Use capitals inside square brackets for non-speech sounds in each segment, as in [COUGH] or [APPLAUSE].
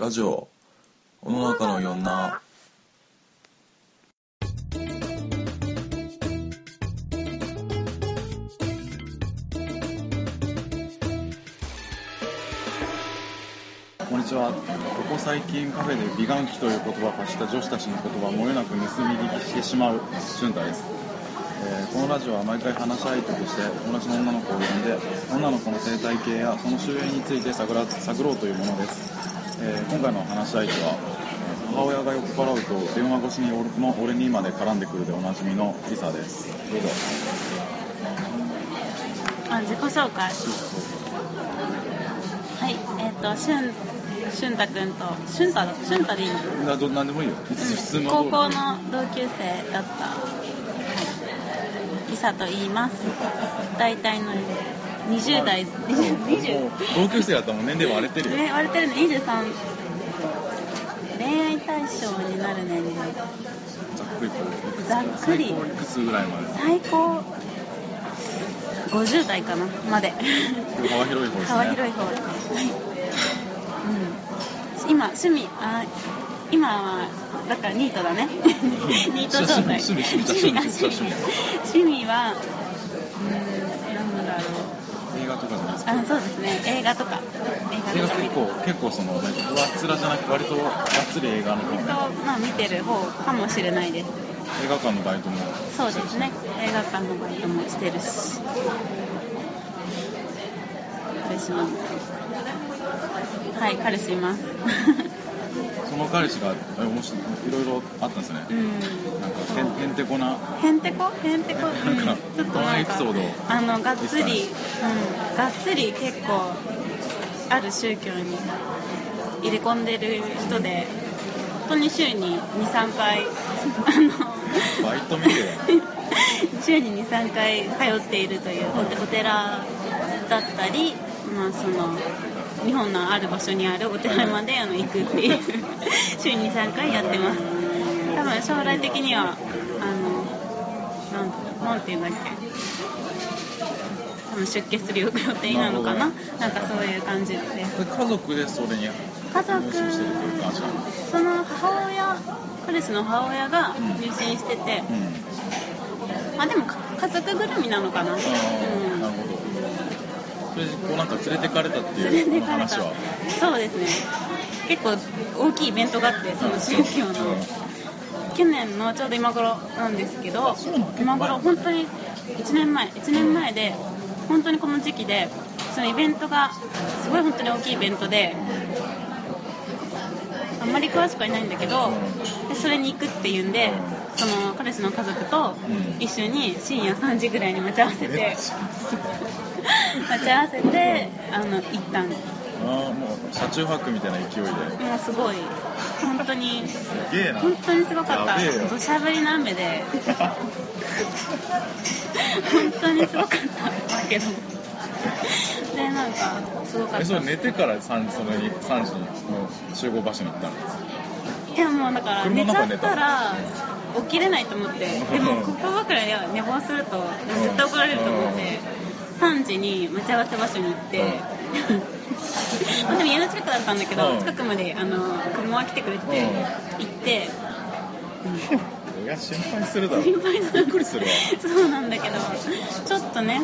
ラジオ世の中のいろんな。こんにちは。ここ最近カフェで美顔器という言葉を発した女子たちの言葉をもれなく盗み聞きしてしまう俊太です、えーこのラジオは毎回話し相手として友達の女の子を呼んで女の子の生態系やその周囲について探ら探ろうというものです、えー今回の話し相手はえー母親が酔っ払うと電話越しに俺の俺にまで絡んでくるでおなじみのリサです。どうぞ。あ自己紹介はいえっ、としゅんしゅんたくんとしゅんただしゅんたでいいの？など何でもいいようん。の高校の同級生だった、はい、リサと言います。大体の20代。もう20同級生だったらもう年齢割れてるよ。ね割れてるの23恋愛対象になる年齢ざっくり。こうざっくり。最高いくつぐらいまで最高。50代かな。まで。幅広い方ですね。幅広い方。はい、うん、今趣味あ今はだからニートだね。ニート状態。趣味趣味趣味。あ趣味。趣味。趣味はうん画とかじゃないですか？あそうですね。映画とか。映映画結構結構そのなんか上っ面じゃなく割とがっつり映画の方。まあ見てる方かもしれないです。映画館のバイトもそうですね。映画館のバイトもしてるし。彼氏もはい彼氏いますその彼氏がえ面白いいろいろあったんですね。うん。なんかへんへんてこな。へんてこ？へんてこ、うん、なんかちょっとなんかエピソード。あのがっつり、うん、がっつり結構ある宗教に入れ込んでる人で本当に週に23回あバイト見ての [LAUGHS] 週に23回通っているというおお寺だったり、まあ、その日本のある場所にあるお寺まであの行くっていう [LAUGHS] 週に3回やってます。多分将来的にはあのなんなんていうんだっけ。多分出家する予定なのかな。なんかそういう感じで。家族でそれに家族その母親彼氏の母親がうん。入信してて、うん。まあでもか家族ぐるみなのかな、あーなるほどそれでこうなんか連れてかれたっていう話は。そうですね。結構大きいイベントがあってその宗教の、うん去年のちょうど今頃なんですけど今頃本当に1年前1年前で本当にこの時期でそのイベントがすごい本当に大きいイベントであんまり詳しくはいないんだけどでそれに行くっていうんでその彼氏の家族とうん一緒に深夜3時ぐらいに待ち合わせて。ち [LAUGHS] 待ち合わせてあの行ったんですゃああもう車中泊みたいな勢いで。もうすごい。本当に。すげえな。本当にすごかった。土砂降りの雨で。[LAUGHS] 本当にすごかった。だけど。でなんかすごかった。えそれ寝てから 3, その3時の集合場所に行ったの？いやもうだから車寝ちゃったたら起きれないと思って。[LAUGHS] でも心ばくらいは寝坊すると絶対怒られると思って3時に待ち合わせ場所に行ってまあでも家の近くだったんだけどうん。近くまであの車が来てくれてうん。行って親心配するだろ。心配するびっくりするわ。そうなんだけどちょっとね。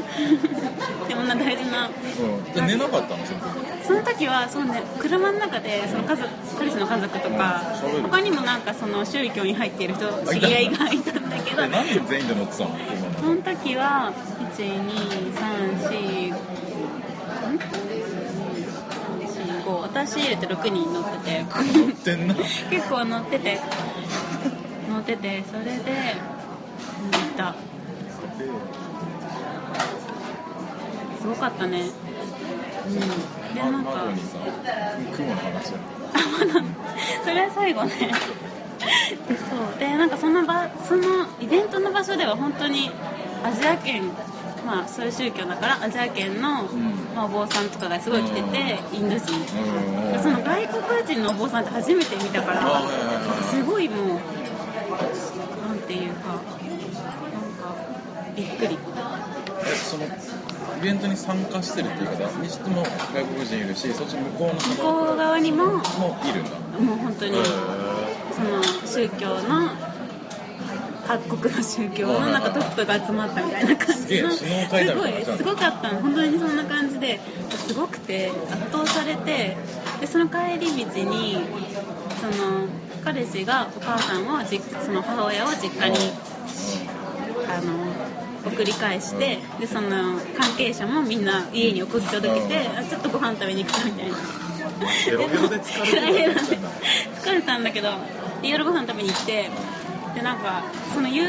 でもな大事なうん。寝なかったのその時その時はそうね車の中でその家族彼氏の家族とかうん。他にもなんかその宗教に入っている人知り合いがいたんだけど。え何人全員で乗ってたの？車その時は12345私入れて6人乗ってて。乗ってんな。[LAUGHS] 結構乗ってて。乗っててそれでうん行った。すごかったね。うん。でなんか [LAUGHS] それは最後ね。でそう。でなんかその場そのイベントの場所では本当にアジア圏まあそういう宗教だからアジア圏の、ん。まあ、お坊さんとかがすごい来ててインド人うん。その外国人のお坊さんって初めて見たからすごいもうなんていうかなんかびっくりえそのイベントに参加してるっていう方にしても外国人いるしそっち向こうの向こう側にももいるんだ。もう本当にへその宗教の各国の宗教のなんかトップが集まったみたいな感じの。すごいすごかった。の本当にそんな感じですごくて圧倒されてでその帰り道にその彼氏がお母さんを実その母親を実家にあの送り返してでその関係者もみんな家に送り届けてあちょっとご飯食べに行くかみたいな。ベロベロで [LAUGHS] 疲れたんだけどで夜ご飯食べに行ってでなんかその夕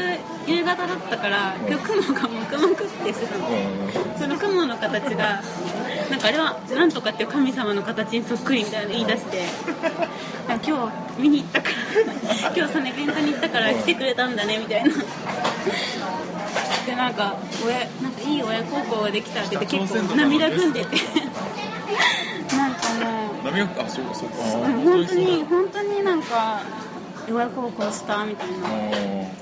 夕方だったからうん今日雲がもくもくってしてたの。うん。その雲の形がなんかあれはなんとかっていう神様の形にそっくりみたいなの言い出して今日見に行ったから今日そのイベントに行ったから来てくれたんだねみたいな。でなんか親なんかいい親孝行ができたって言って結構涙ぐんでて。なんかもう波があそうそうか。あうん本当に本当になんか親孝行したみたいな。で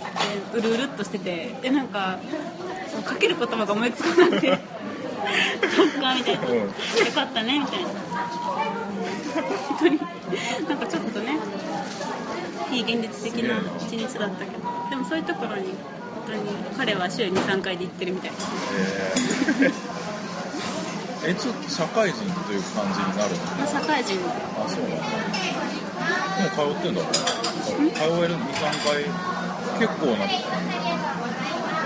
うるうるっとしてて。でなんかかける言葉が思いつかなくて [LAUGHS] そっかみたいな。うん。よかったねみたいな。本当に。なんかちょっとね非現実的な一日だったけど。でもそういうところに本当に彼は週に3回で行ってるみたいな。えー。えちょっと社会人という感じになるの？まあ社会人。あそうなんだ。もう通ってんだ。通える23回？結構な。ペ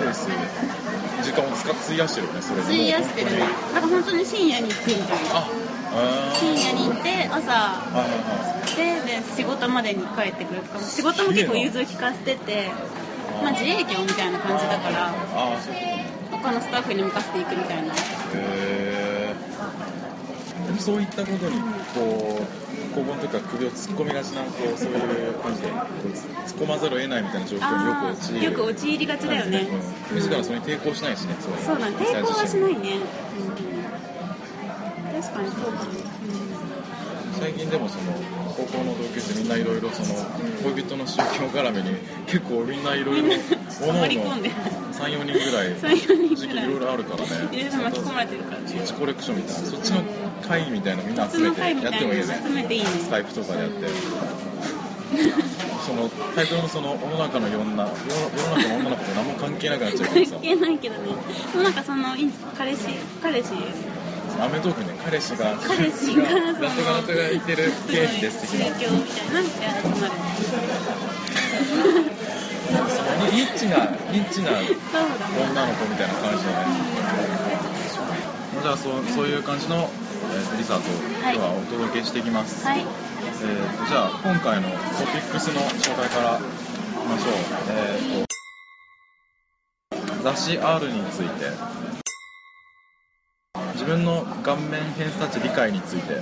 ース時間を使っ費やしてるよねそれで費やしてる。ねなんか本当に深夜に行くみたいな。深夜に行って朝。でで仕事までに帰ってくるとか仕事も結構融通聞かせてて、まあ、自営業みたいな感じだから他のスタッフに任せていくみたいな。えでもそういったことにこう高校の時から首を突っ込みがちなこうそういう感じで？突っ込まざるを得ないみたいな状況によくあ陥る。ーよく陥りがちだよね、うん。自らそれに抵抗しないしねそうそうだね抵抗はしないいね、うん、確かにそうかも、最近でもその高校の同級生みんないろいろその恋人の宗教絡みに結構みんないろいろうん、[LAUGHS] 割り込んで。34人ぐらい3、4人時期いいろいろあるからね。いろいろ巻き込まれてるからね。そっちコレクションみたいなそっちの会みたいなのみんな集めてやってもいいよね。スカイプとかでやって [LAUGHS] そのタイトルのその世の中のいろんな世の中の女の子と何も関係なくなっちゃうからさ。関係ないけどね。でもなんかそのい彼氏彼氏？アメトークね。彼氏が彼氏がラットガラトがいてる経費です的な。宗教みたいなやつになる。そのニッチなニッチな女の子みたいな感じのね。じゃあそうそういう感じの、えーリサートを今日はお届けしていきます、はい。えーとじゃあ今回のトピックスの紹介からいきましょう、えーと雑誌 R について。自分の顔面偏差値理解について。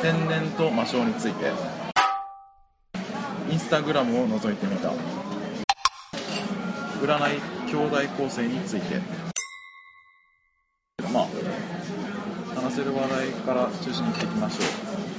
天然と魔性について。インスタグラムを覗いてみた。占い兄弟構成についてまあ話せる話題から中心に行っていきましょう。